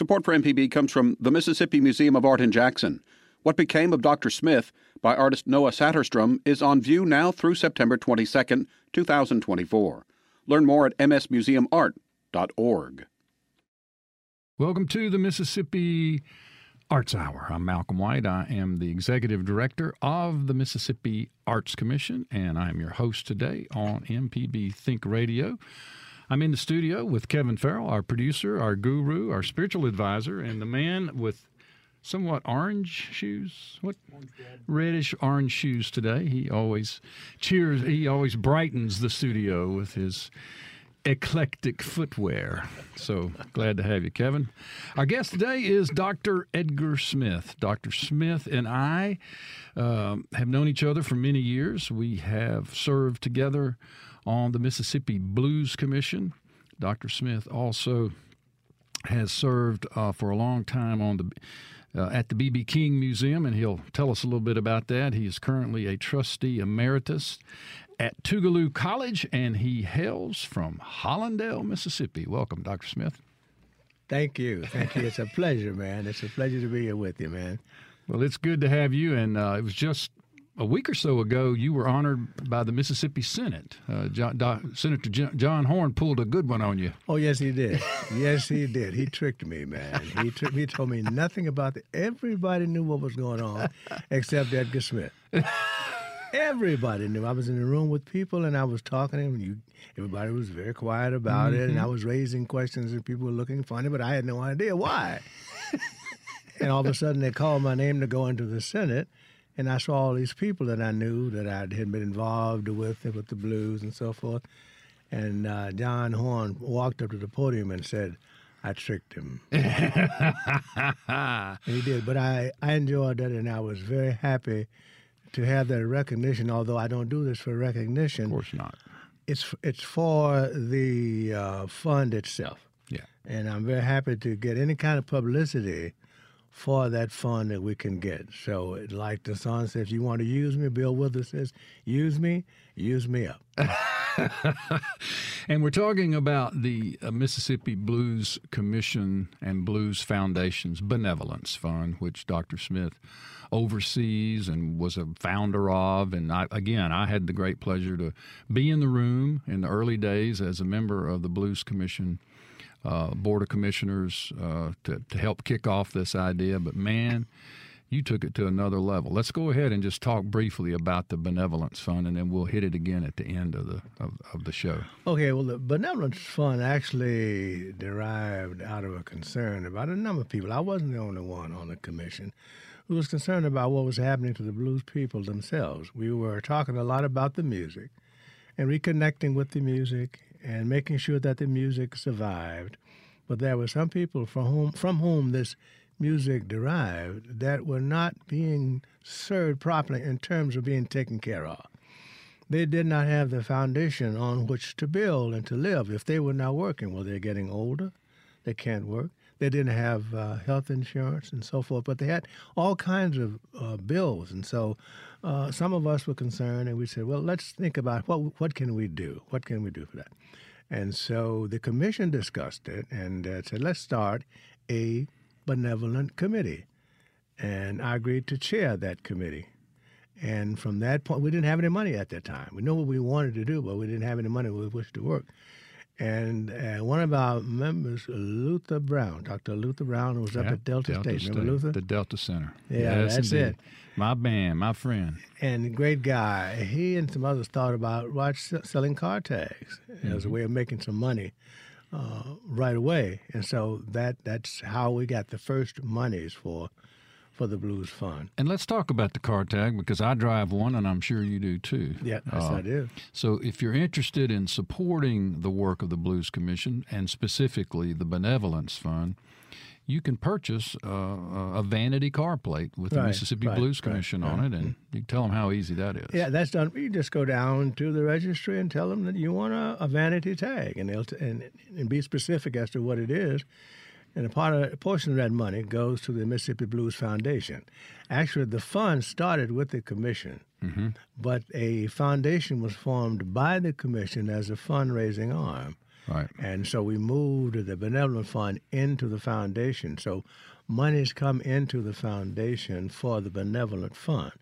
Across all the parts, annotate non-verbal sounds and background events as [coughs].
Support for MPB comes from the Mississippi Museum of Art in Jackson. What Became of Dr. Smith by artist Noah Saterstrom is on view now through September 22, 2024. Learn more at msmuseumart.org. Welcome to the Mississippi Arts Hour. I'm Malcolm White. I am the executive director of the Mississippi Arts Commission, and I'm your host today on MPB Think Radio. I'm in the studio with Kevin Farrell, our producer, our guru, our spiritual advisor, and the man with somewhat orange shoes. What reddish orange shoes today? He always cheers. He always brightens the studio with his eclectic footwear. So glad to have you, Kevin. Our guest today is Dr. Edgar Smith. Dr. Smith and I um, have known each other for many years. We have served together on the Mississippi Blues Commission. Dr. Smith also has served uh, for a long time on the uh, at the BB King Museum, and he'll tell us a little bit about that. He is currently a trustee emeritus at Tougaloo College, and he hails from Hollandale, Mississippi. Welcome, Dr. Smith. Thank you. Thank you. It's a pleasure, man. It's a pleasure to be here with you, man. Well, it's good to have you, and uh, it was just a week or so ago, you were honored by the Mississippi Senate. Uh, John, Do, Senator John Horhn pulled a good one on you. Oh yes, he did. yes, he did. He tricked me, man. He tricked me. He told me nothing about it. Everybody knew what was going on, except Edgar Smith. Everybody knew. I was in the room with people, and I was talking to him. You, everybody was very quiet about mm-hmm. it, and I was raising questions, and people were looking funny, but I had no idea why. and all of a sudden, they called my name to go into the Senate and I saw all these people that I knew that I had been involved with with the blues and so forth. And uh, John Horhn walked up to the podium and said, "I tricked him." [laughs] he did, but I I enjoyed that, and I was very happy to have that recognition. Although I don't do this for recognition, of course not. It's it's for the uh, fund itself. Yeah, and I'm very happy to get any kind of publicity for that fund that we can get. So, like the song says, if you want to use me, Bill Withers says, use me, use me up. [laughs] and we're talking about the uh, Mississippi Blues Commission and Blues Foundation's Benevolence Fund, which Dr. Smith oversees and was a founder of. And I, again, I had the great pleasure to be in the room in the early days as a member of the Blues Commission uh, board of commissioners uh, to, to help kick off this idea. But man, you took it to another level. Let's go ahead and just talk briefly about the benevolence fund, and then we'll hit it again at the end of the of, of the show. Okay. Well, the benevolence fund actually derived out of a concern about a number of people. I wasn't the only one on the commission who was concerned about what was happening to the blues people themselves. We were talking a lot about the music and reconnecting with the music and making sure that the music survived. But there were some people from whom, from whom this music derived that were not being served properly in terms of being taken care of. They did not have the foundation on which to build and to live. If they were not working, well, they're getting older, they can't work. They didn't have uh, health insurance and so forth, but they had all kinds of uh, bills. And so uh, some of us were concerned, and we said, well, let's think about what, what can we do? What can we do for that? And so the commission discussed it and uh, said, let's start a benevolent committee. And I agreed to chair that committee. And from that point, we didn't have any money at that time. We knew what we wanted to do, but we didn't have any money with which to work. And uh, one of our members, Luther Brown, Dr. Luther Brown, who was up at Delta, Delta State. State. Remember Luther? The Delta Center. Yeah, yes, that's indeed. it. My band, my friend. And great guy. He and some others thought about watch, selling car tags mm-hmm. as a mm-hmm. way of making some money uh, right away. And so that that's how we got the first monies for for the Blues Fund. And let's talk about the car tag because I drive one and I'm sure you do too. Yeah, yes, uh, I do. So if you're interested in supporting the work of the Blues Commission and specifically the Benevolence Fund, you can purchase uh, a vanity car plate with right, the Mississippi right, Blues Commission right, on it, and you tell them how easy that is. Yeah, that's done. You just go down to the registry and tell them that you want a, a vanity tag, and they'll t- and, and be specific as to what it is and a part of a portion of that money goes to the Mississippi Blues Foundation. Actually, the fund started with the commission, mm-hmm. but a foundation was formed by the commission as a fundraising arm. Right. And so we moved the benevolent fund into the foundation. So monies come into the foundation for the benevolent fund.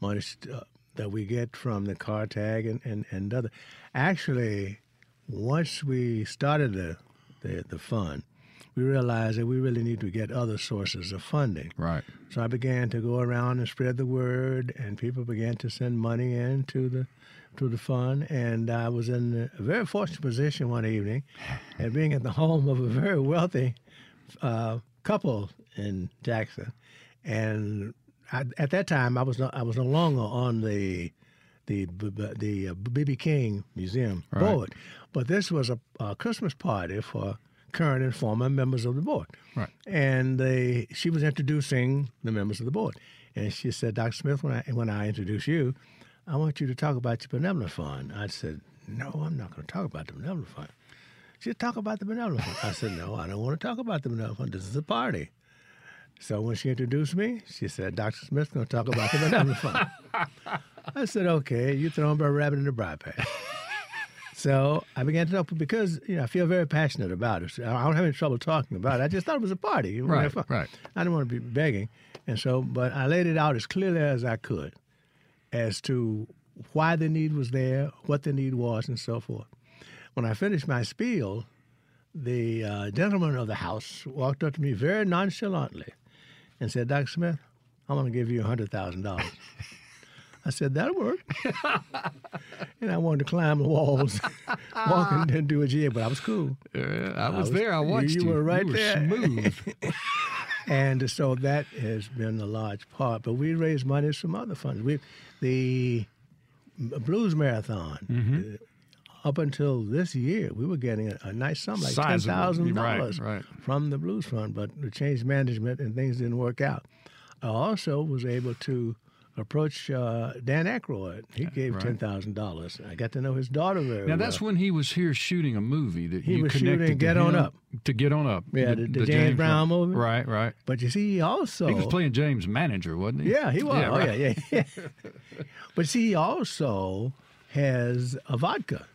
Monies uh, that we get from the car tag and, and, and other. Actually, once we started the, the, the fund, we realized that we really need to get other sources of funding. Right. So I began to go around and spread the word, and people began to send money into the to the fund. And I was in a very fortunate position one evening, and being at the home of a very wealthy uh, couple in Jackson, and I, at that time I was no, I was no longer on the the the uh, BB King Museum Right. board, but this was a, a Christmas party for current and former members of the board. Right. And they, she was introducing the members of the board, and she said, "Dr. Smith, when I when I introduce you, I want you to talk about your benevolent fund." I said, "No, I'm not going to talk about the benevolent fund." She said, "Talk about the benevolent fund." I said, "No, I don't want to talk about the benevolent fund. This is a party." So when she introduced me, she said, "Dr. Smith's going to talk about the benevolent fund." [laughs] I said, "Okay, you're throwing a rabbit in the briar patch." So I began to talk because you know I feel very passionate about it. I don't have any trouble talking about it. I just thought it was a party. Right, fun. right. I didn't want to be begging, and so but I laid it out as clearly as I could, as to why the need was there, what the need was, and so forth. When I finished my spiel, the uh, gentleman of the house walked up to me very nonchalantly and said, "Dr. Smith, I'm going to give you hundred thousand dollars." I said, that'll work. [laughs] and I wanted to climb the walls, [laughs] walk and do a jig, but I was cool. Yeah, I was, was- there. I you- watched you you. were right you were there. Smooth. [laughs] And so that has been a large part. But we raised money from other funds. We, the Blues Marathon, Mm-hmm. uh, up until this year, we were getting a, a nice sum, like ten thousand Right, dollars right. from the Blues Fund. But the change management and things didn't work out. I also was able to approach uh, Dan Aykroyd. He gave right. ten thousand dollars. I got to know his daughter very Now well. that's when he was here shooting a movie that He you was connected shooting Get On Up. to get on up. Yeah, the- the James Brown movie. Right, right. But you see, he also He was playing James' manager, wasn't he? Yeah, he was. Yeah, oh, right. yeah, yeah, [laughs] but see, he also has a vodka.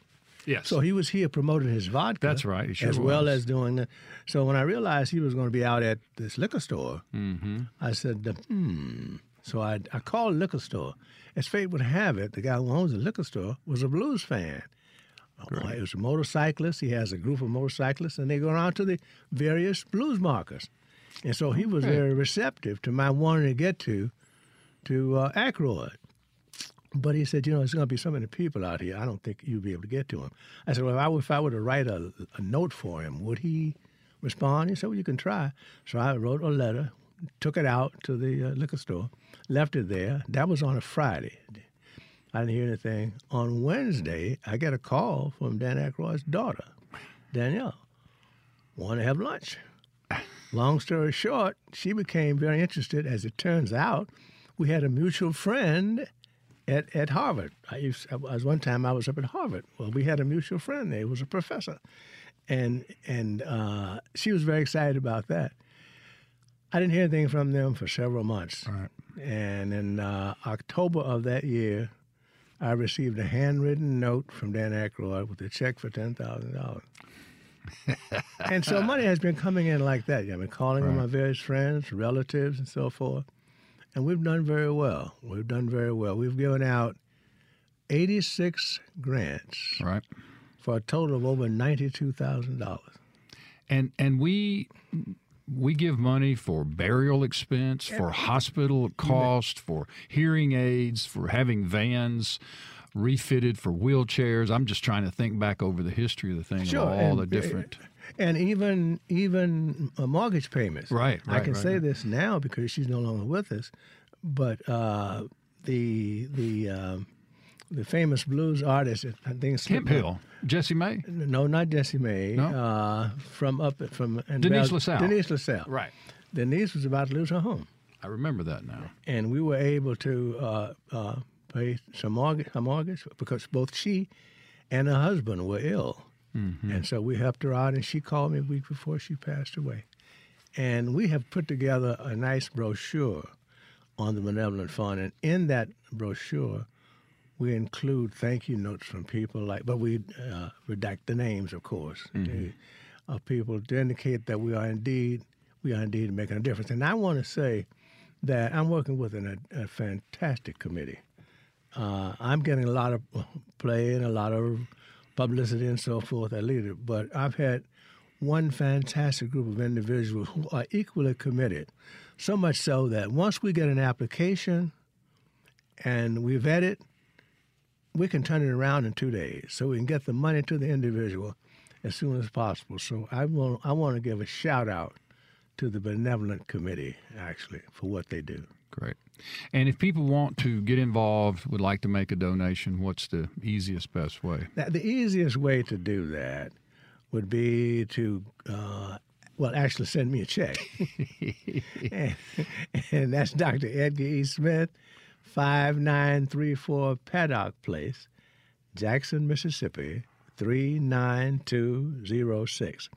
Yes. So he was here promoting his vodka. That's right, sure as well as doing the. So when I realized he was going to be out at this liquor store, Mm-hmm. I said, hmm. So I, I called the liquor store. As fate would have it, the guy who owns the liquor store was a blues fan. He was a motorcyclist. He has a group of motorcyclists, and they go around to the various blues markers. And so he was Okay. very receptive to my wanting to get to to uh, Aykroyd. But he said, you know, there's going to be so many people out here. I don't think you'll be able to get to him. I said, well, if I, were- if I were to write a, a note for him, would he respond? He said, well, you can try. So I wrote a letter, took it out to the uh, liquor store, left it there. That was on a Friday. I didn't hear anything. On Wednesday, I got a call from Dan Aykroyd's daughter, Danielle. Want to have lunch? Long story short, she became very interested. As it turns out, we had a mutual friend at, at Harvard. I used, I was one time I was up at Harvard. Well, we had a mutual friend there. He was a professor, and and uh, she was very excited about that. I didn't hear anything from them for several months. Right. And in uh, October of that year, I received a handwritten note from Dan Aykroyd with a check for ten thousand dollars. [laughs] and so money has been coming in like that. I've been calling on my various friends, relatives, and so forth. And we've done very well. We've done very well. We've given out 86 grants Right. for a total of over $92,000. And and we we give money for burial expense, for hospital cost, for hearing aids, for having vans refitted for wheelchairs. I'm just trying to think back over the history of the thing, Sure, all and- the different. and even even uh, mortgage payments. Right, right I can right, say right. this now because she's no longer with us, but uh, the the um, the famous blues artist, I think Kemp Hill, Jessie Mae. No, not Jessie Mae. No? Uh, from up from Denise Bel- LaSalle. Denise LaSalle. Right. Denise was about to lose her home, I remember that now. and we were able to uh, uh, pay some mortgage, her mortgage because both she and her husband were ill. And so we helped her out, and she called me a week before she passed away. And we have put together a nice brochure on the Benevolent Fund. And in that brochure, we include thank you notes from people like, but we uh, redact the names, of course, mm-hmm. of people to indicate that we are indeed we are indeed making a difference. And I want to say that I'm working with an, a, a fantastic committee. Uh, I'm getting a lot of play and a lot of publicity and so forth. I lead it, but I've had one fantastic group of individuals who are equally committed. So much so that once we get an application and we vet it, we can turn it around in two days. So we can get the money to the individual as soon as possible. So I want I want to give a shout out to the benevolent committee actually for what they do. Great. And if people want to get involved, would like to make a donation, what's the easiest, best way? Now, the easiest way to do that would be to, uh, well, actually send me a check. [laughs] and, and, that's Dr. Edgar E. Smith, 5934 Paddock Place, Jackson, Mississippi, 39206.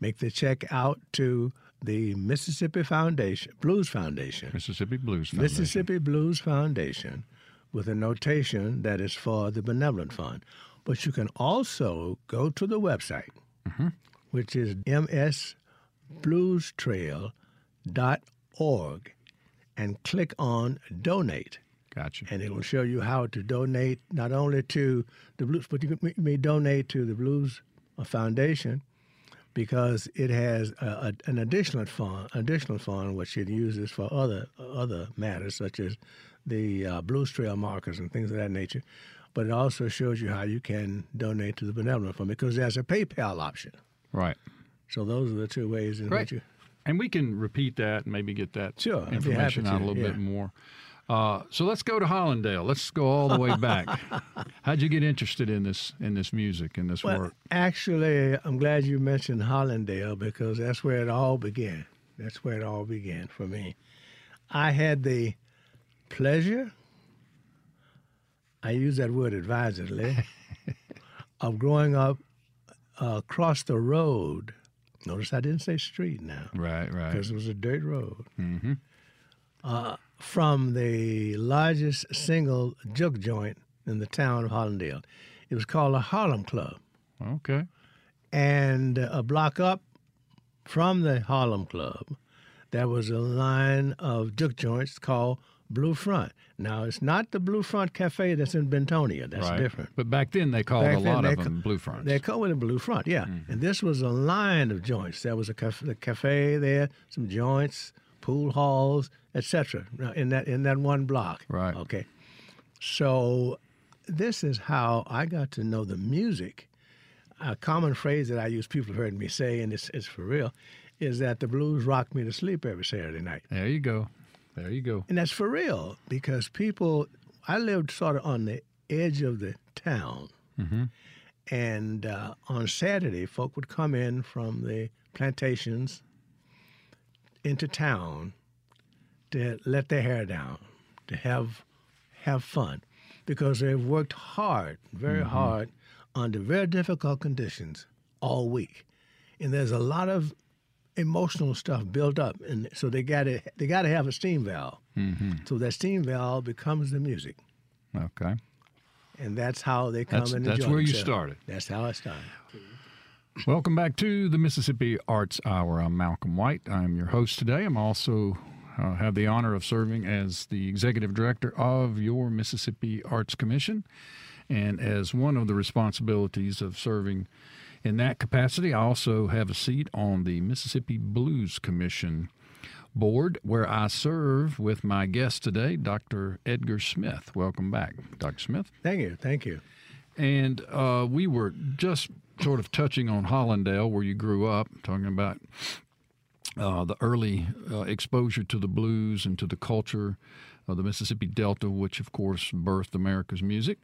Make the check out to the Mississippi Foundation, Blues Foundation. Mississippi Blues Foundation. Mississippi Blues Foundation with a notation that is for the Benevolent Fund. But you can also go to the website, mm-hmm. which is msbluestrail.org, and click on Donate. Gotcha. And it will show you how to donate not only to the Blues, but you may donate to the Blues Foundation because it has a, a, an additional fund, additional fund which it uses for other other matters such as the uh, Blues Trail markers and things of that nature. But it also shows you how you can donate to the benevolent fund because there's a PayPal option. Right. So those are the two ways in Great. which you. And we can repeat that and maybe get that sure, information out a little yeah. bit more. Uh, so let's go to Hollandale. Let's go all the way back. [laughs] How'd you get interested in this in this music in this well, work? Actually, I'm glad you mentioned Hollandale because that's where it all began. That's where it all began for me. I had the pleasure. I use that word advisedly. [laughs] of growing up uh, across the road. Notice I didn't say street now. Right, right. Because it was a dirt road. Mm-hmm. Uh, from the largest single juke joint in the town of Hollandale. It was called a Harlem Club. Okay. And a block up from the Harlem Club, there was a line of juke joints called Blue Front. Now, it's not the Blue Front Cafe that's in Bentonia. That's right. different. But back then, they called back a lot of them Blue Fronts. They called it a Blue Front, yeah. Mm-hmm. And this was a line of joints. There was a cafe, cafe there, some joints, pool halls, etc. In that in that one block. Right. Okay. So this is how I got to know the music. A common phrase that I use, people have heard me say, and it's, it's for real, is that the blues rock me to sleep every Saturday night. There you go. There you go. And that's for real because people, I lived sort of on the edge of the town. Mm-hmm. And uh, on Saturday, folk would come in from the plantations into town to let their hair down, to have have fun, because they've worked hard, very mm-hmm. hard, under very difficult conditions all week, and there's a lot of emotional stuff built up, and so they got to they got to have a steam valve. Mm-hmm. So that steam valve becomes the music. Okay. And that's how they come that's, and join. That's where themselves. you started. That's how I started. Welcome back to the Mississippi Arts Hour. I'm Malcolm White. I'm your host today. I'm also uh, have the honor of serving as the executive director of your Mississippi Arts Commission, and as one of the responsibilities of serving in that capacity, I also have a seat on the Mississippi Blues Commission board, where I serve with my guest today, Dr. Edgar Smith. Welcome back, Dr. Smith. Thank you. Thank you. And uh, we were just sort of touching on Hollandale, where you grew up, talking about uh, the early uh, exposure to the blues and to the culture of the Mississippi Delta, which of course birthed America's music.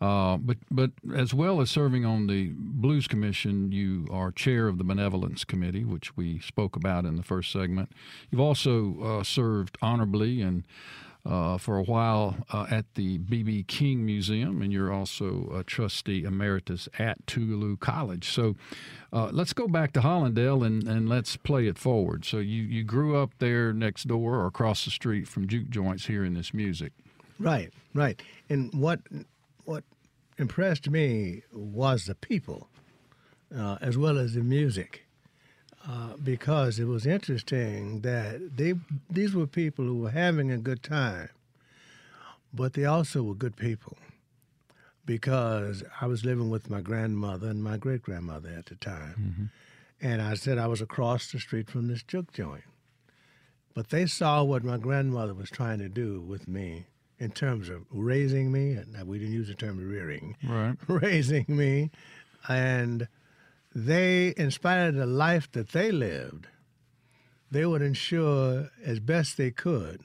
Uh, but but as well as serving on the Blues Commission, you are chair of the Benevolence Committee, which we spoke about in the first segment. You've also uh, served honorably and uh, for a while uh, at the B.B. King Museum, and you're also a trustee emeritus at Tougaloo College. So uh, let's go back to Hollandale and, and let's play it forward. So you, you grew up there next door or across the street from juke joints hearing this music. Right, right. And what what impressed me was the people, uh, as well as the music, uh, because it was interesting that they these were people who were having a good time, but they also were good people. Because I was living with my grandmother and my great grandmother at the time, Mm-hmm. and I said I was across the street from this juke joint. But they saw what my grandmother was trying to do with me in terms of raising me, and we didn't use the term rearing, Right. [laughs] raising me, and they, in spite of the life that they lived, they would ensure as best they could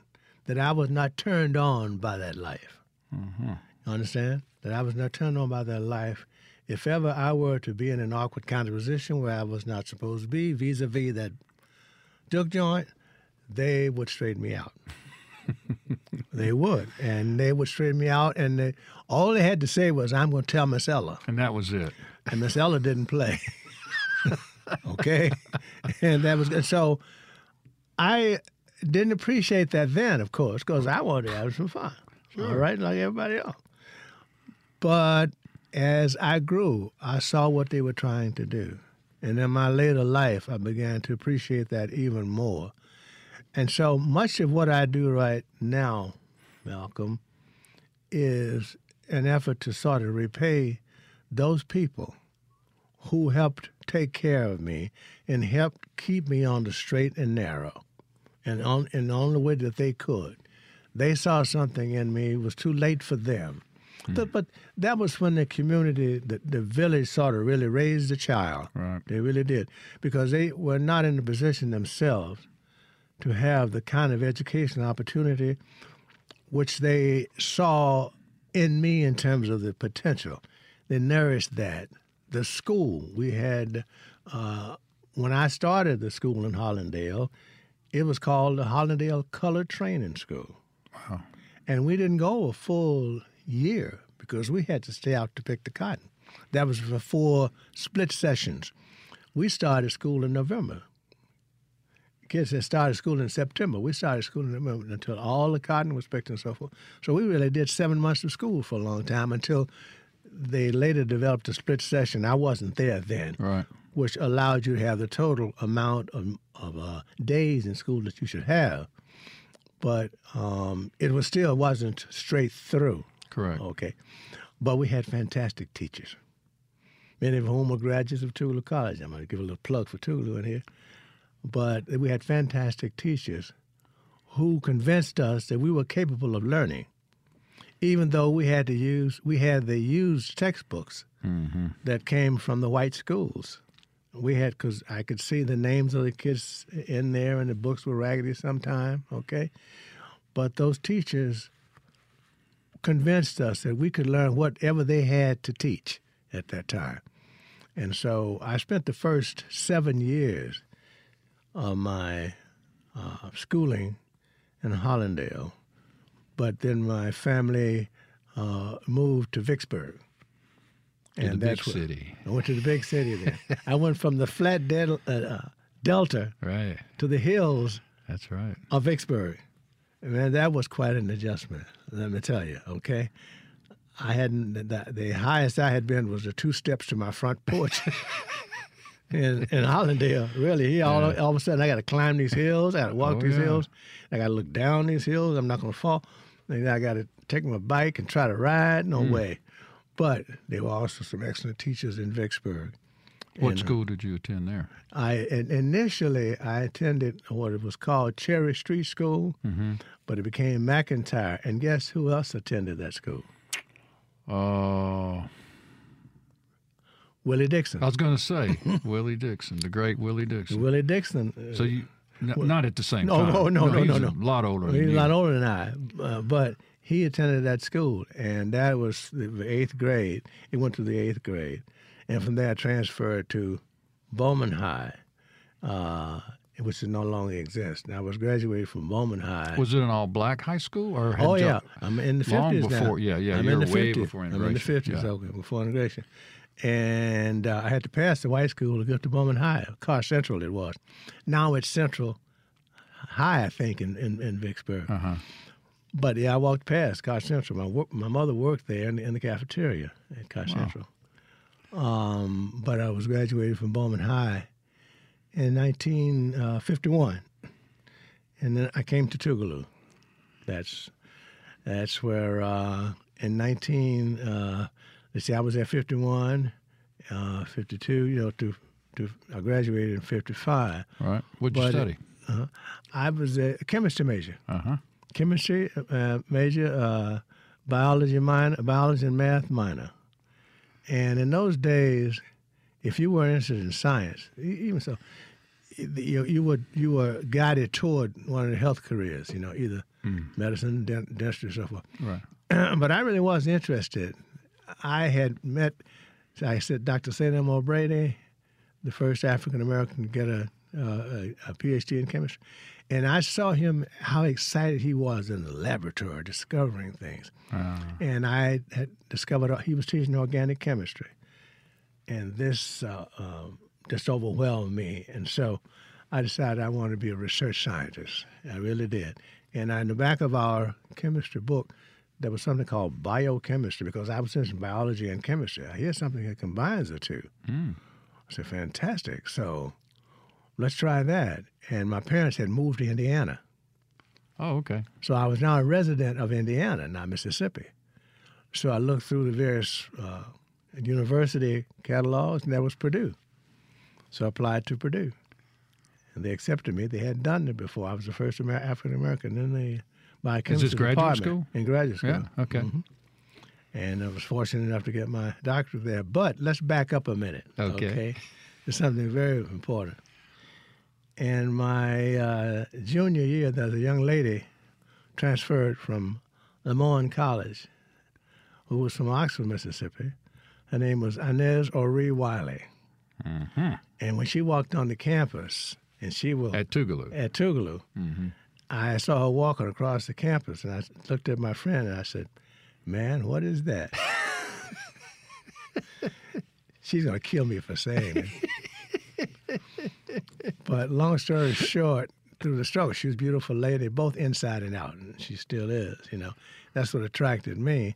that I was not turned on by that life. Mm-hmm. You understand? That I was not turned on by that life. If ever I were to be in an awkward kind of position where I was not supposed to be, vis-a-vis that juke joint, they would straighten me out. [laughs] they would, and they would straighten me out, and they, all they had to say was, "I'm going to tell Miss Ella," And that was it. And Miss Ella didn't play. [laughs] okay, and that was good. So I didn't appreciate that then, of course, because I wanted to have some fun. All right, like everybody else. But as I grew, I saw what they were trying to do. And in my later life, I began to appreciate that even more. And so much of what I do right now, Malcolm, is an effort to sort of repay those people who helped take care of me and helped keep me on the straight and narrow and on, and on the way that they could. They saw something in me. It was too late for them. Hmm. But, but that was when the community, the, the village sort of really raised the child. Right. They really did. Because they were not in a position themselves to have the kind of education opportunity which they saw in me in terms of the potential. They nourished that. The school, we had, uh, when I started the school in Hollandale, it was called the Hollandale Color Training School. Wow. And we didn't go a full year because we had to stay out to pick the cotton. That was for four split sessions. We started school in November. Kids had started school in September. We started school in November until all the cotton was picked and so forth. So we really did seven months of school for a long time until they later developed a split session. I wasn't there then Right. which allowed you to have the total amount of, of uh, days in school that you should have. But um, it was still wasn't straight through. Correct. Okay. But we had fantastic teachers, many of whom were graduates of Tougaloo College. I'm going to give a little plug for Tulu in here. But we had fantastic teachers who convinced us that we were capable of learning, even though we had to use, we had the used textbooks that came from the white schools. We had, because I could see the names of the kids in there, and the books were raggedy sometime, okay? But those teachers convinced us that we could learn whatever they had to teach at that time. And so I spent the first seven years of my uh, schooling in Hollandale, but then my family uh, moved to Vicksburg. To the big where- city. I went to the big city there. [laughs] I went from the flat del- uh, uh, delta Right. to the hills That's right. of Vicksburg. Man, that was quite an adjustment. Let me tell you. Okay, I hadn't the, the highest I had been was the two steps to my front porch [laughs] in in Hollandale. Really, here all, all of a sudden I got to climb these hills. I got to walk Oh, these yeah. hills. I got to look down these hills. I'm not going to fall. And I got to take my bike and try to ride. No Hmm. way. But there were also some excellent teachers in Vicksburg. What And, uh, school did you attend there? I initially I attended what it was called Cherry Street School, Mm-hmm. but it became McIntyre. And guess who else attended that school? Oh, Willie Dixon. I was going to say [laughs] Willie Dixon, the great Willie Dixon. Willie Dixon. uh, So you, n- not at the same No, time. no, no, no, no, no. A lot older. he's than a lot older than I, uh, but he attended that school, and that was the eighth grade. He went to the eighth grade, and from there I transferred to Bowman High, uh, which no longer exists. And I was graduated from Bowman High. Was it an all-black high school or? Had Oh yeah, I'm in the fifties now. before- yeah, yeah, I'm in the way 50s. before I'm in the fifties, yeah. okay, before integration, and uh, I had to pass the white school to get to Bowman High. Carr Central it was. Now it's Central High, I think, in in, in Vicksburg. Uh-huh. But yeah, I walked past Koch Central. My work, my mother worked there in the, in the cafeteria at Koch Wow. Central. Um, but I was graduated from Bowman High in 1951, and then I came to Tougaloo. That's that's where uh, in 19 uh, let's see, I was at 51, uh, 52. You know, to to I graduated in 55. All right. What'd you But- study? Uh, I was a chemistry major Uh huh. chemistry uh, major, uh, biology minor, biology and math minor. And in those days, if you were interested in science, even so, you, you would you were guided toward one of the health careers. You know, either medicine, dent- dentistry, so forth. Right. [clears throat] but I really was interested. I had met, I said, Dr. St. Elmo Brady, the first African American to get a, uh, a, a PhD in chemistry. And I saw him, how excited he was in the laboratory discovering things. Uh, And I had discovered he was teaching organic chemistry. And this uh, um, just overwhelmed me. And so I decided I wanted to be a research scientist. I really did. And in the back of our chemistry book, there was something called biochemistry because I was interested in biology and chemistry. I hear something that combines the two. mm. I said, fantastic. So let's try that. And my parents had moved to Indiana. Oh, okay. So I was now a resident of Indiana, not Mississippi. So I looked through the various uh, university catalogs, and that was Purdue. So I applied to Purdue. And they accepted me. They hadn't done it before. I was the first Amer- African American in the biochemistry Is this graduate school? In graduate school. Yeah. Okay. Mhm. And I was fortunate enough to get my doctorate there. But let's back up a minute. Okay. It's something very important. In my uh, junior year, there's a young lady transferred from Lemoyne College who was from Oxford, Mississippi. Her name was Inez Ori Wiley. hmm And when she walked on the campus, and she was At Tougaloo. at Tougaloo, hmm I saw her walking across the campus, and I looked at my friend and I said, "Man, what is that?" [laughs] She's gonna kill me for saying it. but long story short, through the struggle, she was a beautiful lady, both inside and out, and she still is. You know, that's what attracted me,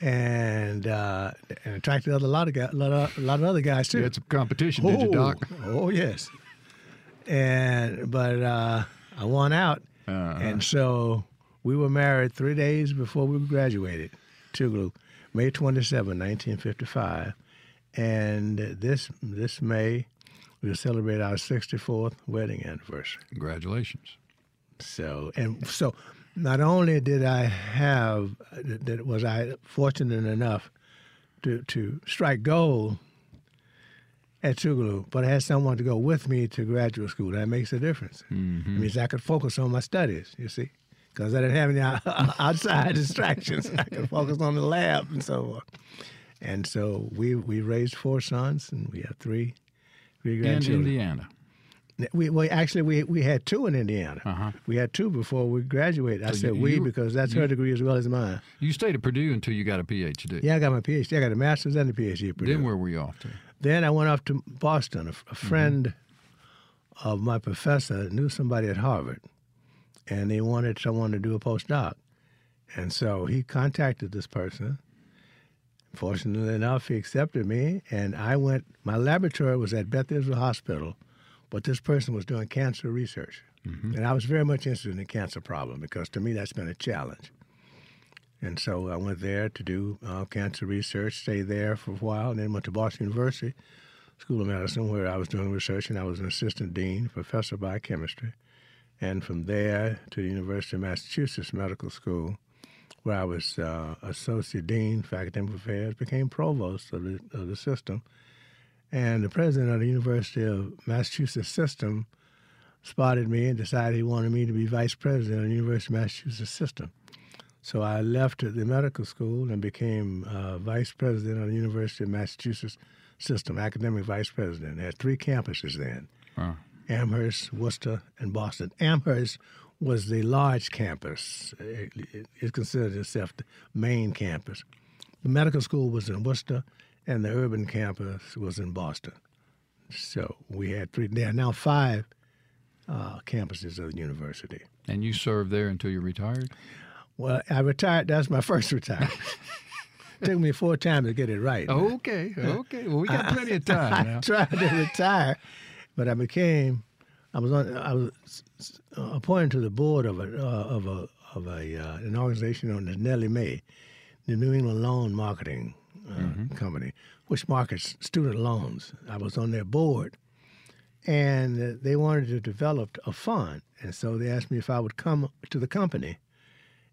and uh, and attracted a lot of guys, a lot of, a lot of other guys too. You had some competition, did you, Doc? Oh yes. And but uh, I won out, Uh-huh. and so we were married three days before we graduated. Tougaloo, May 27, 1955, and this this May we'll celebrate our 64th wedding anniversary. Congratulations. So and so, not only did I have that was I fortunate enough to to strike gold at Tougaloo, but I had someone to go with me to graduate school. That makes a difference. Mm-hmm. It means I could focus on my studies. You see, because I didn't have any [laughs] outside distractions. I could focus on the lab and so on. And so we we raised four sons, and we have three three In grandchildren. Indiana. We, we actually we we had two in Indiana. Uh-huh. We had two before we graduated. I So said you- we because that's her degree as well as mine. You stayed at Purdue until you got a PhD. Yeah, I got my PhD. I got a master's and a PhD at Purdue. Then where were you off to? Then I went off to Boston. A, f- a mm-hmm. friend of my professor knew somebody at Harvard, and they wanted someone to do a postdoc. And so he contacted this person. Fortunately enough, he accepted me, and I went. My laboratory was at Beth Israel Hospital, but this person was doing cancer research. Mm-hmm. And I was very much interested in the cancer problem because to me that's been a challenge. And so I went there to do uh, cancer research, stayed there for a while, and then went to Boston University School of Medicine where I was doing research and I was an assistant dean, professor of biochemistry. And from there to the University of Massachusetts Medical School where I was uh, associate dean for academic affairs, became provost of the, of the system. And the president of the University of Massachusetts system spotted me and decided he wanted me to be vice president of the University of Massachusetts system. So I left the medical school and became uh, vice president of the University of Massachusetts system, academic vice president. They had three campuses then Wow. Amherst, Worcester, and Boston. Amherst was the large campus. It, it, it considered itself the main campus. The medical school was in Worcester, and the urban campus was in Boston. So we had three. There are now five uh, campuses of the university. And you served there until you retired? Well, I retired. That's my first retirement. [laughs] Took me four times to get it right. Okay, okay. Well, we got plenty of [laughs] time I now. [laughs] tried to retire, but I became. I was on. I was uh, appointed to the board of a uh, of a of a uh, an organization known as Nellie Mae, the New England Loan Marketing uh, Company, which markets student loans. I was on their board, and uh, they wanted to develop a fund, and so they asked me if I would come to the company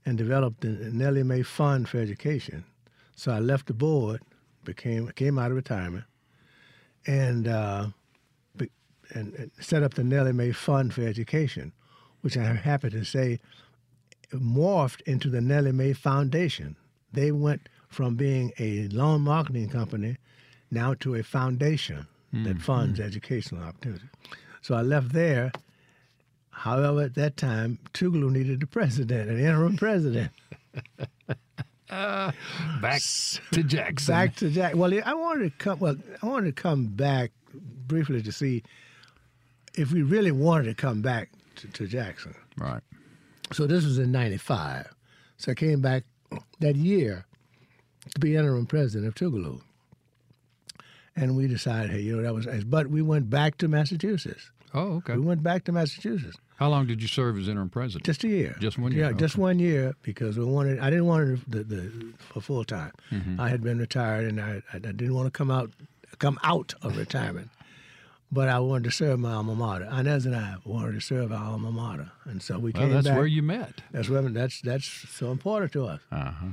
and developed the Nellie Mae Fund for Education. So I left the board, became came out of retirement, and uh, be- and, and set up the Nellie Mae Fund for Education, which I'm happy to say morphed into the Nellie Mae Foundation. They went from being a loan marketing company now to a foundation that funds educational opportunities. So I left there. However, at that time, Tougaloo needed a president, an interim president. [laughs] Back to [laughs] Jackson. Back to Jack. Well, I wanted to come. Well, I wanted to come back briefly to see if we really wanted to come back to, to Jackson. Right. So this was in '95. So I came back that year to be interim president of Tougaloo, and we decided, hey, you know, that was. But we went back to Massachusetts. Oh, okay. We went back to Massachusetts How long did you serve as interim president? just a year. Just one year, Yeah, just one year because we wanted. I didn't want it the, the for full time. Mm-hmm. I had been retired and I, I didn't want to come out come out of retirement. But I wanted to serve my alma mater. Inez and I wanted to serve our alma mater, and so we well, came that's back. where you met. That's where that's that's so important to us. Uh-huh.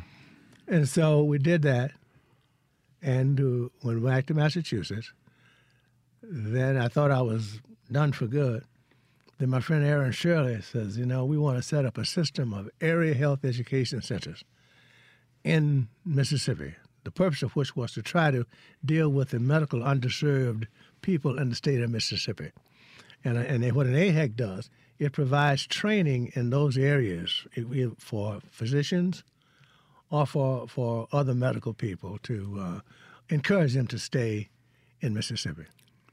And so we did that, and uh, went back to Massachusetts. Then I thought I was done for good. Then my friend Aaron Shirley says, you know, we want to set up a system of area health education centers in Mississippi. The purpose of which was to try to deal with the medical underserved people in the state of Mississippi. And, and what an AHEC does, it provides training in those areas for physicians, or for, for other medical people to uh, encourage them to stay in Mississippi.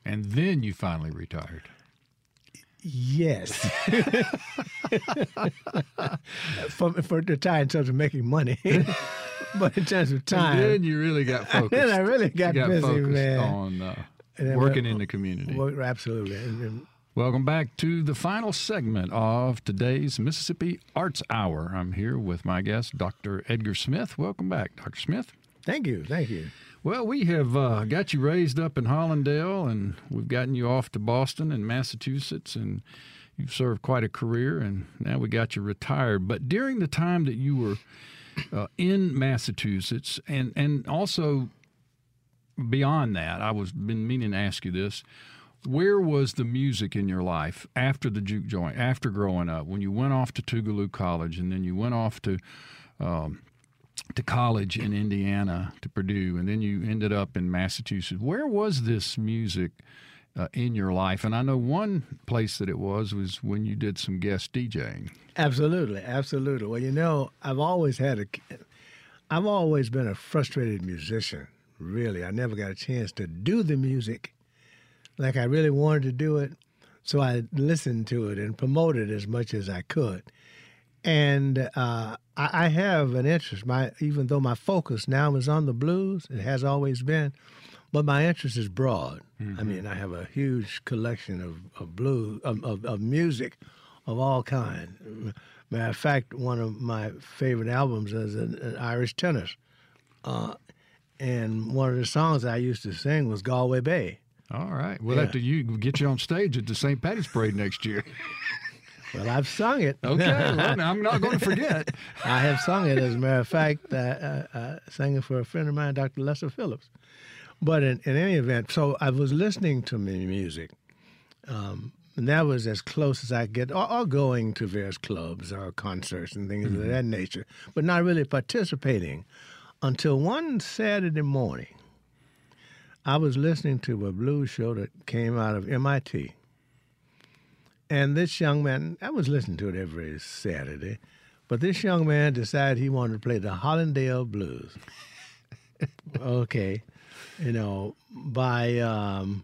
And then you finally retired. Yes. [laughs] for, for the time in terms of making money, [laughs] but in terms of And time, then you really got focused. [laughs] then I really got, got busy, focused man. on uh, working in the community. Well, absolutely. And, and Welcome back to the final segment of today's Mississippi Arts Hour. I'm here with my guest, Dr. Edgar Smith. Welcome back, Dr. Smith. thank you, thank you. Well, we have uh, got you raised up in Hollandale, and we've gotten you off to Boston and Massachusetts, and you've served quite a career, and now we got you retired. But during the time that you were uh, in Massachusetts, and and also beyond that, I was been meaning to ask you this: Where was the music in your life after the juke joint, after growing up, when you went off to Tougaloo College, and then you went off to um, to college in Indiana to Purdue, and then you ended up in Massachusetts. Where was this music uh, in your life? And I know one place that it was was when you did some guest DJing. Absolutely, absolutely. Well, you know, I've always had a, I've always been a frustrated musician. Really, I never got a chance to do the music like I really wanted to do it. So I listened to it and promoted as much as I could. And uh, I, I have an interest. My even though my focus now is on the blues, it has always been, but my interest is broad. I mean, I have a huge collection of, of blues of, of, of music of all kind. Matter of fact, one of my favorite albums is an, an Irish tenor, uh, and one of the songs I used to sing was Galway Bay. All right. We'll Yeah. have to you get you on stage at the St. Patty's Parade next year. [laughs] Well, I've sung it. Okay. well, [laughs] I'm not going to forget. I have sung it. As a matter of fact, I, I, I sang it for a friend of mine, Dr. Lester Phillips. But in, in any event, so I was listening to music, um, and that was as close as I get, or, or going to various clubs or concerts and things of mm-hmm. that nature, but not really participating until one Saturday morning. I was listening to a blues show that came out of MIT. And this young man, I was listening to it every Saturday, but this young man decided he wanted to play the Hollandale Blues. [laughs] okay, you know, by um,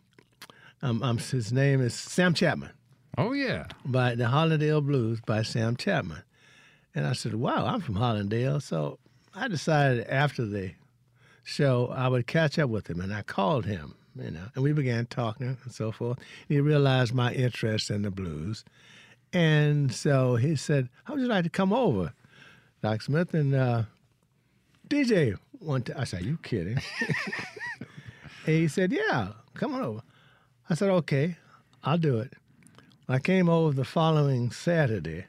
um, um, his name is Sam Chatmon, Oh yeah. by the Hollandale Blues by Sam Chatmon, And I said, wow, I'm from Hollandale. So I decided after the show I would catch up with him, and I called him, you know, and we began talking and so forth. He realized my interest in the blues. And so he said, How would you like to come over, Doc Smith, and uh, DJ one? I said, You kidding? [laughs] and he said, Yeah, come on over. I said, Okay, I'll do it. I came over the following Saturday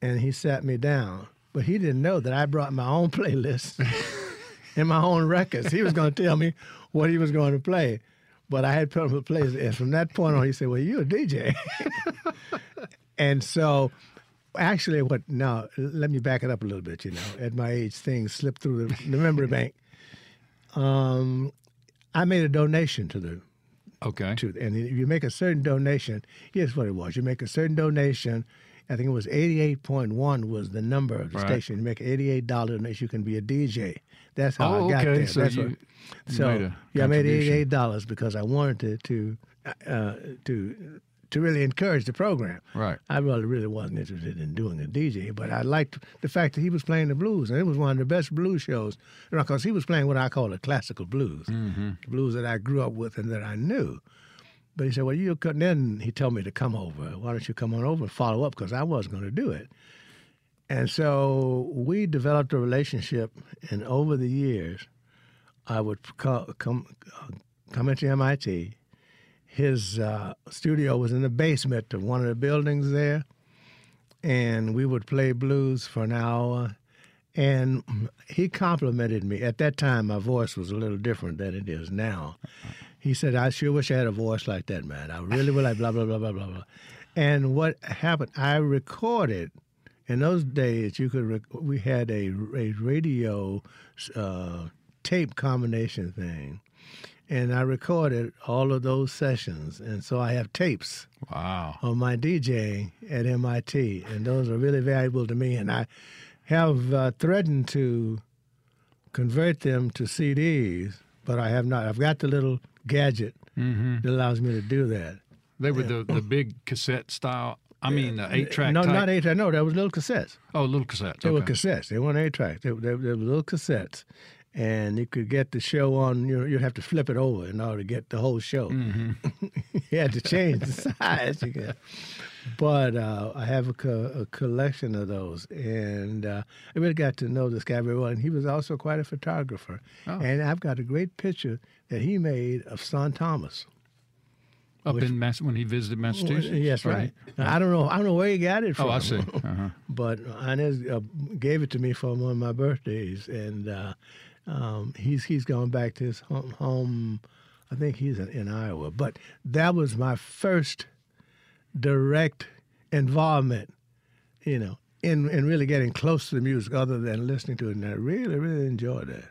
and he sat me down, but he didn't know that I brought my own [laughs] playlist and my own records. He was going to tell me what he was going to play, but I had put him a playlist. And from that point on, he said, Well, you're a DJ. [laughs] and so actually what now let me back it up a little bit you know at my age things slip through the, the memory [laughs] bank um, i made a donation to the Okay. to and if you make a certain donation here's what it was you make a certain donation i think it was 88.1 was the number of the Right. station you make $88 donation you can be a dj that's how Oh, i got okay. there So That's you- what- you so made yeah i made $88 because i wanted to to uh, to to really encourage the program Right. I really, really wasn't interested in doing a DJ, but I liked the fact that he was playing the blues, and it was one of the best blues shows because he was playing what I call a classical blues, Mm-hmm. the blues that I grew up with and that I knew. But he said, "Well, you could." Then he told me to come over. Why don't you come on over and follow up? Because I wasn't going to do it. And so we developed a relationship, and over the years, I would co- come come into MIT. His uh, studio was in the basement of one of the buildings there, and we would play blues for an hour. And he complimented me. At that time, my voice was a little different than it is now. He said, "I sure wish I had a voice like that, man. I really would like blah blah blah blah blah blah." And what happened? I recorded. In those days, you could rec- we had a, a radio uh, tape combination thing, and I recorded all of those sessions, and so I have tapes Wow. on my DJ at MIT, and those are really valuable to me. And I have uh, threatened to convert them to CDs, but I have not. I've got the little gadget Mm-hmm. that allows me to do that. They were the, the big cassette style. I mean, the eight track. No, type. not eight track. No, that was little cassettes. Oh, little cassettes. They were okay. cassettes. They weren't eight tracks. They, they, they were little cassettes. And you could get the show on, you know, you'd have to flip it over in order to get the whole show. Mm-hmm. [laughs] you had to change the [laughs] size. But uh, I have a, co- a collection of those. And uh, I really got to know this guy very well. And he was also quite a photographer. Oh. And I've got a great picture that he made of Son Thomas. Up which- in Mass when he visited Massachusetts. Yes, Or- right. I don't know. I don't know where he got it from. Oh, I see. [laughs] Uh-huh. but Inez uh, gave it to me for one of my birthdays, and uh, um, he's he's gone back to his home. home I think he's in, in Iowa. But that was my first direct involvement, you know, in in really getting close to the music, other than listening to it. And I really, really enjoyed that.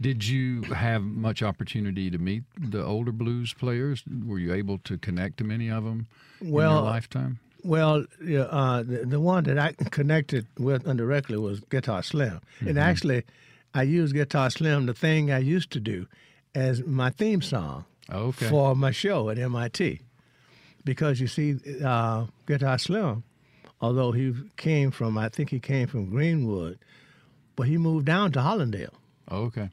Did you have much opportunity to meet the older blues players? Were you able to connect to many of them in Well, your lifetime? Well, uh, the, the one that I connected with indirectly was Guitar Slim. And actually, I used Guitar Slim, the thing I used to do, as my theme song Okay. for my show at MIT. Because you see, uh, Guitar Slim, although he came from, I think he came from Greenwood, but he moved down to Hollandale. okay.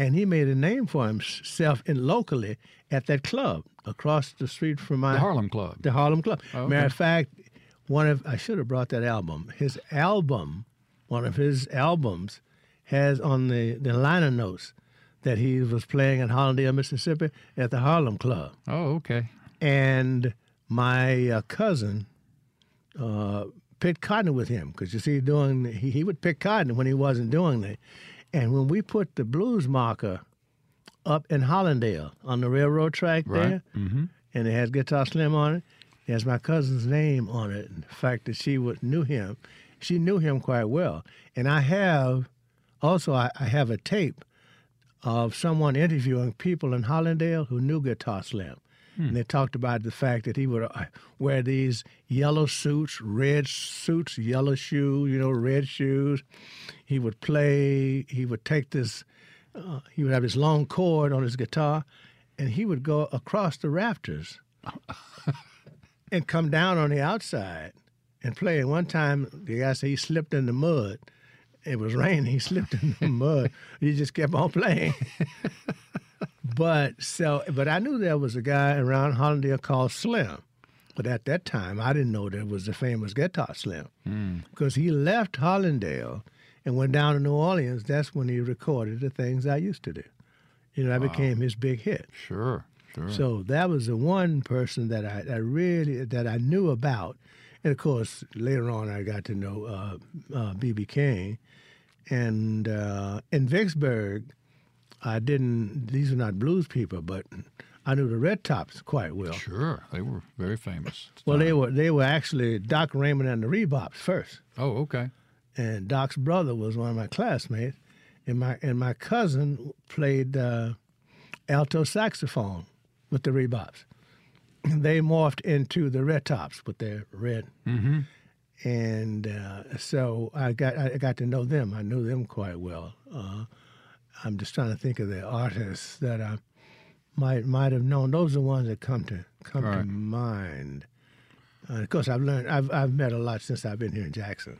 And he made a name for himself in locally at that club across the street from my The Harlem Club. the Harlem Club. Oh, okay. Matter of fact, one of I should have brought that album. His album, one of his albums, has on the the liner notes that he was playing in Hollandale, Mississippi, at the Harlem Club. Oh, okay. And my uh, cousin uh, picked cotton with him because you see, doing he, he would pick cotton when he wasn't doing it. And when we put the blues marker up in Hollandale on the railroad track Right. there, Mm-hmm. and it has Guitar Slim on it. It has my cousin's name on it. And the fact that she would, knew him, she knew him quite well. And I have, also, I, I have a tape of someone interviewing people in Hollandale who knew Guitar Slim. And they talked about the fact that he would uh, wear these yellow suits, red suits, yellow shoes, you know, red shoes. He would play, he would take this, uh, he would have this long cord on his guitar, and he would go across the rafters [laughs] and come down on the outside and play. And one time, the guy said he slipped in the mud. It was raining. He slipped in the [laughs] mud. He just kept on playing. [laughs] but so, but I knew there was a guy around Hollandale called Slim. But at that time, I didn't know there was the famous Guitar Slim because he left Hollandale and went down to New Orleans. That's when he recorded the things I used to do. You know, that became his big hit. Sure, sure. So that was the one person that I, I really that I knew about, and of course later on I got to know uh, uh, BB King, and uh, in Vicksburg, I didn't. These are not blues people, but I knew the Red Tops quite well. Sure, they were very famous. Well, they were they were actually Doc Raymond and the Rebops first, Oh, okay. and Doc's brother was one of my classmates, and my and my cousin played uh, alto saxophone with the Rebops. And They morphed into the Red Tops with their red, Mm-hmm. and uh, so I got I got to know them. I knew them quite well. Uh, I'm just trying to think of the artists that I might might have known. Those are the ones that come to come to mind. Uh, of course, I've learned. I've I've met a lot since I've been here in Jackson.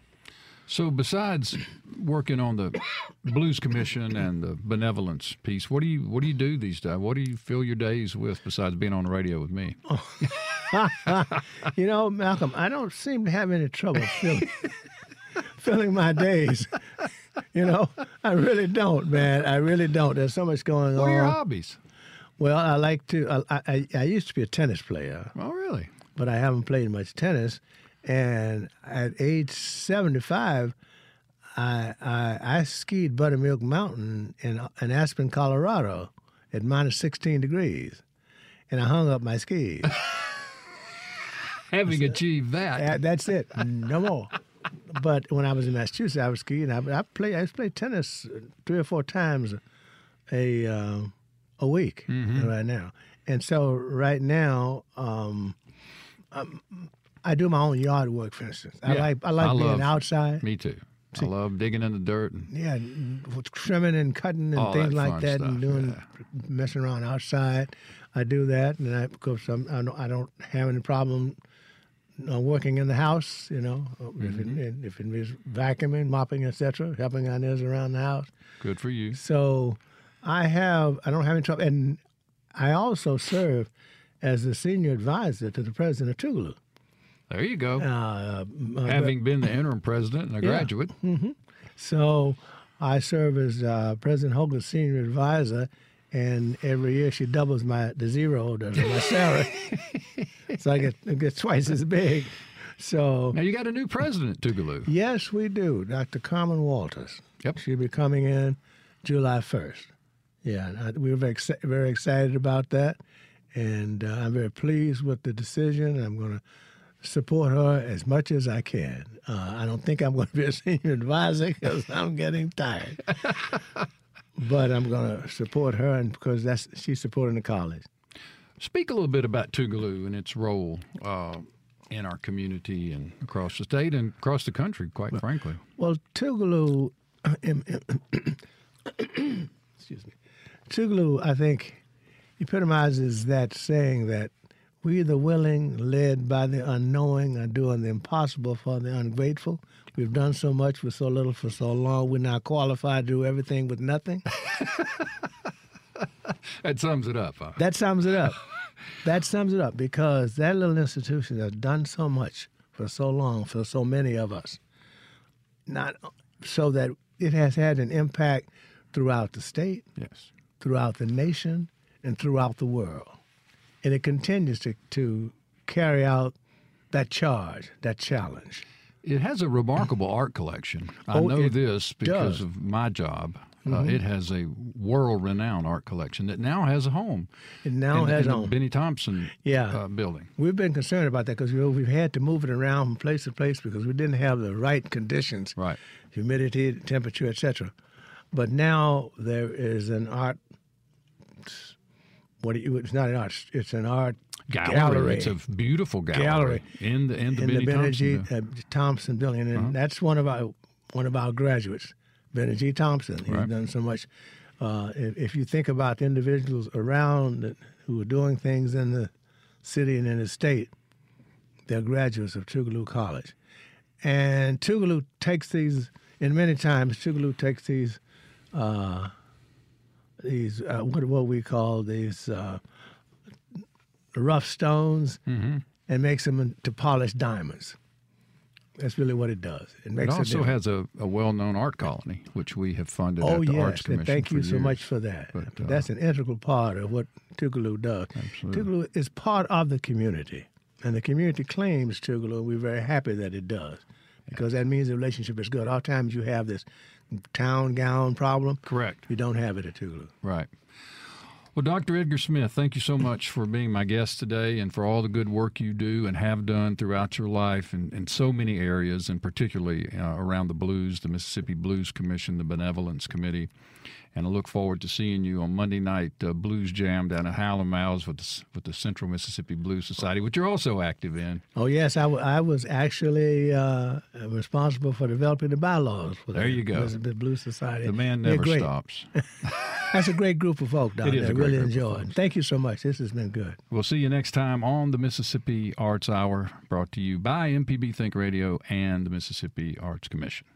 So, besides working on the Blues Commission and the benevolence piece, what do you what do you do these days? What do you fill your days with besides being on the radio with me? [laughs] You know, Malcolm, I don't seem to have any trouble filling [laughs] filling my days. You know, I really don't, man. I really don't. There's so much going on. What are your hobbies? Well, I like to. I, I I used to be a tennis player. Oh, really? but I haven't played much tennis. And at age 75, I, I, I skied Buttermilk Mountain in, in Aspen, Colorado at minus 16 degrees. And I hung up my skis. [laughs] Having achieved that, That- That's it. No more. But when I was in Massachusetts, I was skiing. I, I play. I played tennis three or four times a um, a week right now. And so right now, um, um, I do my own yard work. For instance, I Yeah. like I like I being love- outside. me too. I love digging in the dirt. And, Yeah, trimming and cutting and things that like that, and doing yeah. messing around outside. I do that, and I, because I'm, I don't I don't have any problem uh, working in the house. You know, if Mm-hmm. it if it is vacuuming, mopping, etc., helping on others around the house. good for you. So I have I don't have any trouble, and I also serve as the senior advisor to the president of Tougaloo. There you go. Uh, uh, Having been the interim president and a [laughs] graduate, So I serve as uh, President Hogan's senior advisor, and every year she doubles my the zero the, my salary, [laughs] so I get I get twice as big. So now you got a new president, Tougaloo. yes, we do, Dr. Carmen Walters. Yep. she'll be coming in July first. Yeah, I, we were very very excited about that, and uh, I'm very pleased with the decision. I'm going to support her as much as I can. Uh, I don't think I'm going to be a senior advisor [laughs] because I'm getting tired. [laughs] but I'm going to support her, and because that's she's supporting the college. Speak a little bit about Tougaloo and its role uh, in our community and across the state and across the country, quite frankly. Well, Tougaloo, [coughs] [coughs] excuse me, Tougaloo, I think, epitomizes that saying that we, the willing, led by the unknowing, are doing the impossible for the ungrateful. We've done so much with so little for so long. We're now qualified to do everything with nothing. [laughs] That sums it up. Huh? That sums it up. that sums it up because that little institution has done so much for so long for so many of us. Not so that it has had an impact throughout the state, Yes. throughout the nation, and throughout the world. And it continues to, to carry out that charge, that challenge. It has a remarkable art collection. I Oh, know this because does. of my job. Uh, it has a world-renowned art collection that now has a home. It now in, has in on. Bennie Thompson Yeah. uh, building. We've been concerned about that because you know, we've had to move it around from place to place because we didn't have the right conditions, Right. humidity, temperature, etc. But now there is an art. What you? It's not an art. It's an art Gallery. Gallery. It's a beautiful gallery, Gallery. in the in the in Bennie the G. Thompson. building. Uh, Thompson building, and that's one of our one of our graduates, Bennie G. Thompson. He's Right. done so much. Uh, if, if you think about the individuals around that, who are doing things in the city and in the state, they're graduates of Tougaloo College. And Tougaloo takes these, and many times Tougaloo takes these, uh, these uh, what what we call these uh, rough stones, Mm-hmm. and makes them into polished diamonds. That's really what it does. It It makes a also has a, a well known art colony, which we have funded Oh at the yes, Arts and Commission. thank you so years. much for that. But, uh, That's an integral part of what Tougaloo does. Absolutely. Tougaloo is part of the community, and the community claims Tougaloo. and We're very happy that it does, because that means the relationship is good. All times you have this town gown problem, Correct. you don't have it at Tougaloo. Right. Well, Dr. Edgar Smith, thank you so much for being my guest today and for all the good work you do and have done throughout your life in, in so many areas, and particularly uh, around the blues, the Mississippi Blues Commission, the Benevolence Committee. And I look forward to seeing you on Monday night uh, Blues Jam down at Hal & Mal's with the, with the Central Mississippi Blues Society, which you're also active in. Oh yes, I, w- I was actually uh, responsible for developing the bylaws for There the you go. Mississippi Blues Society. The man never stops. [laughs] That's a great group of folk down It there. really group of enjoy it. folks. Thank you so much. This has been good. We'll see you next time on the Mississippi Arts Hour, brought to you by MPB Think Radio and the Mississippi Arts Commission.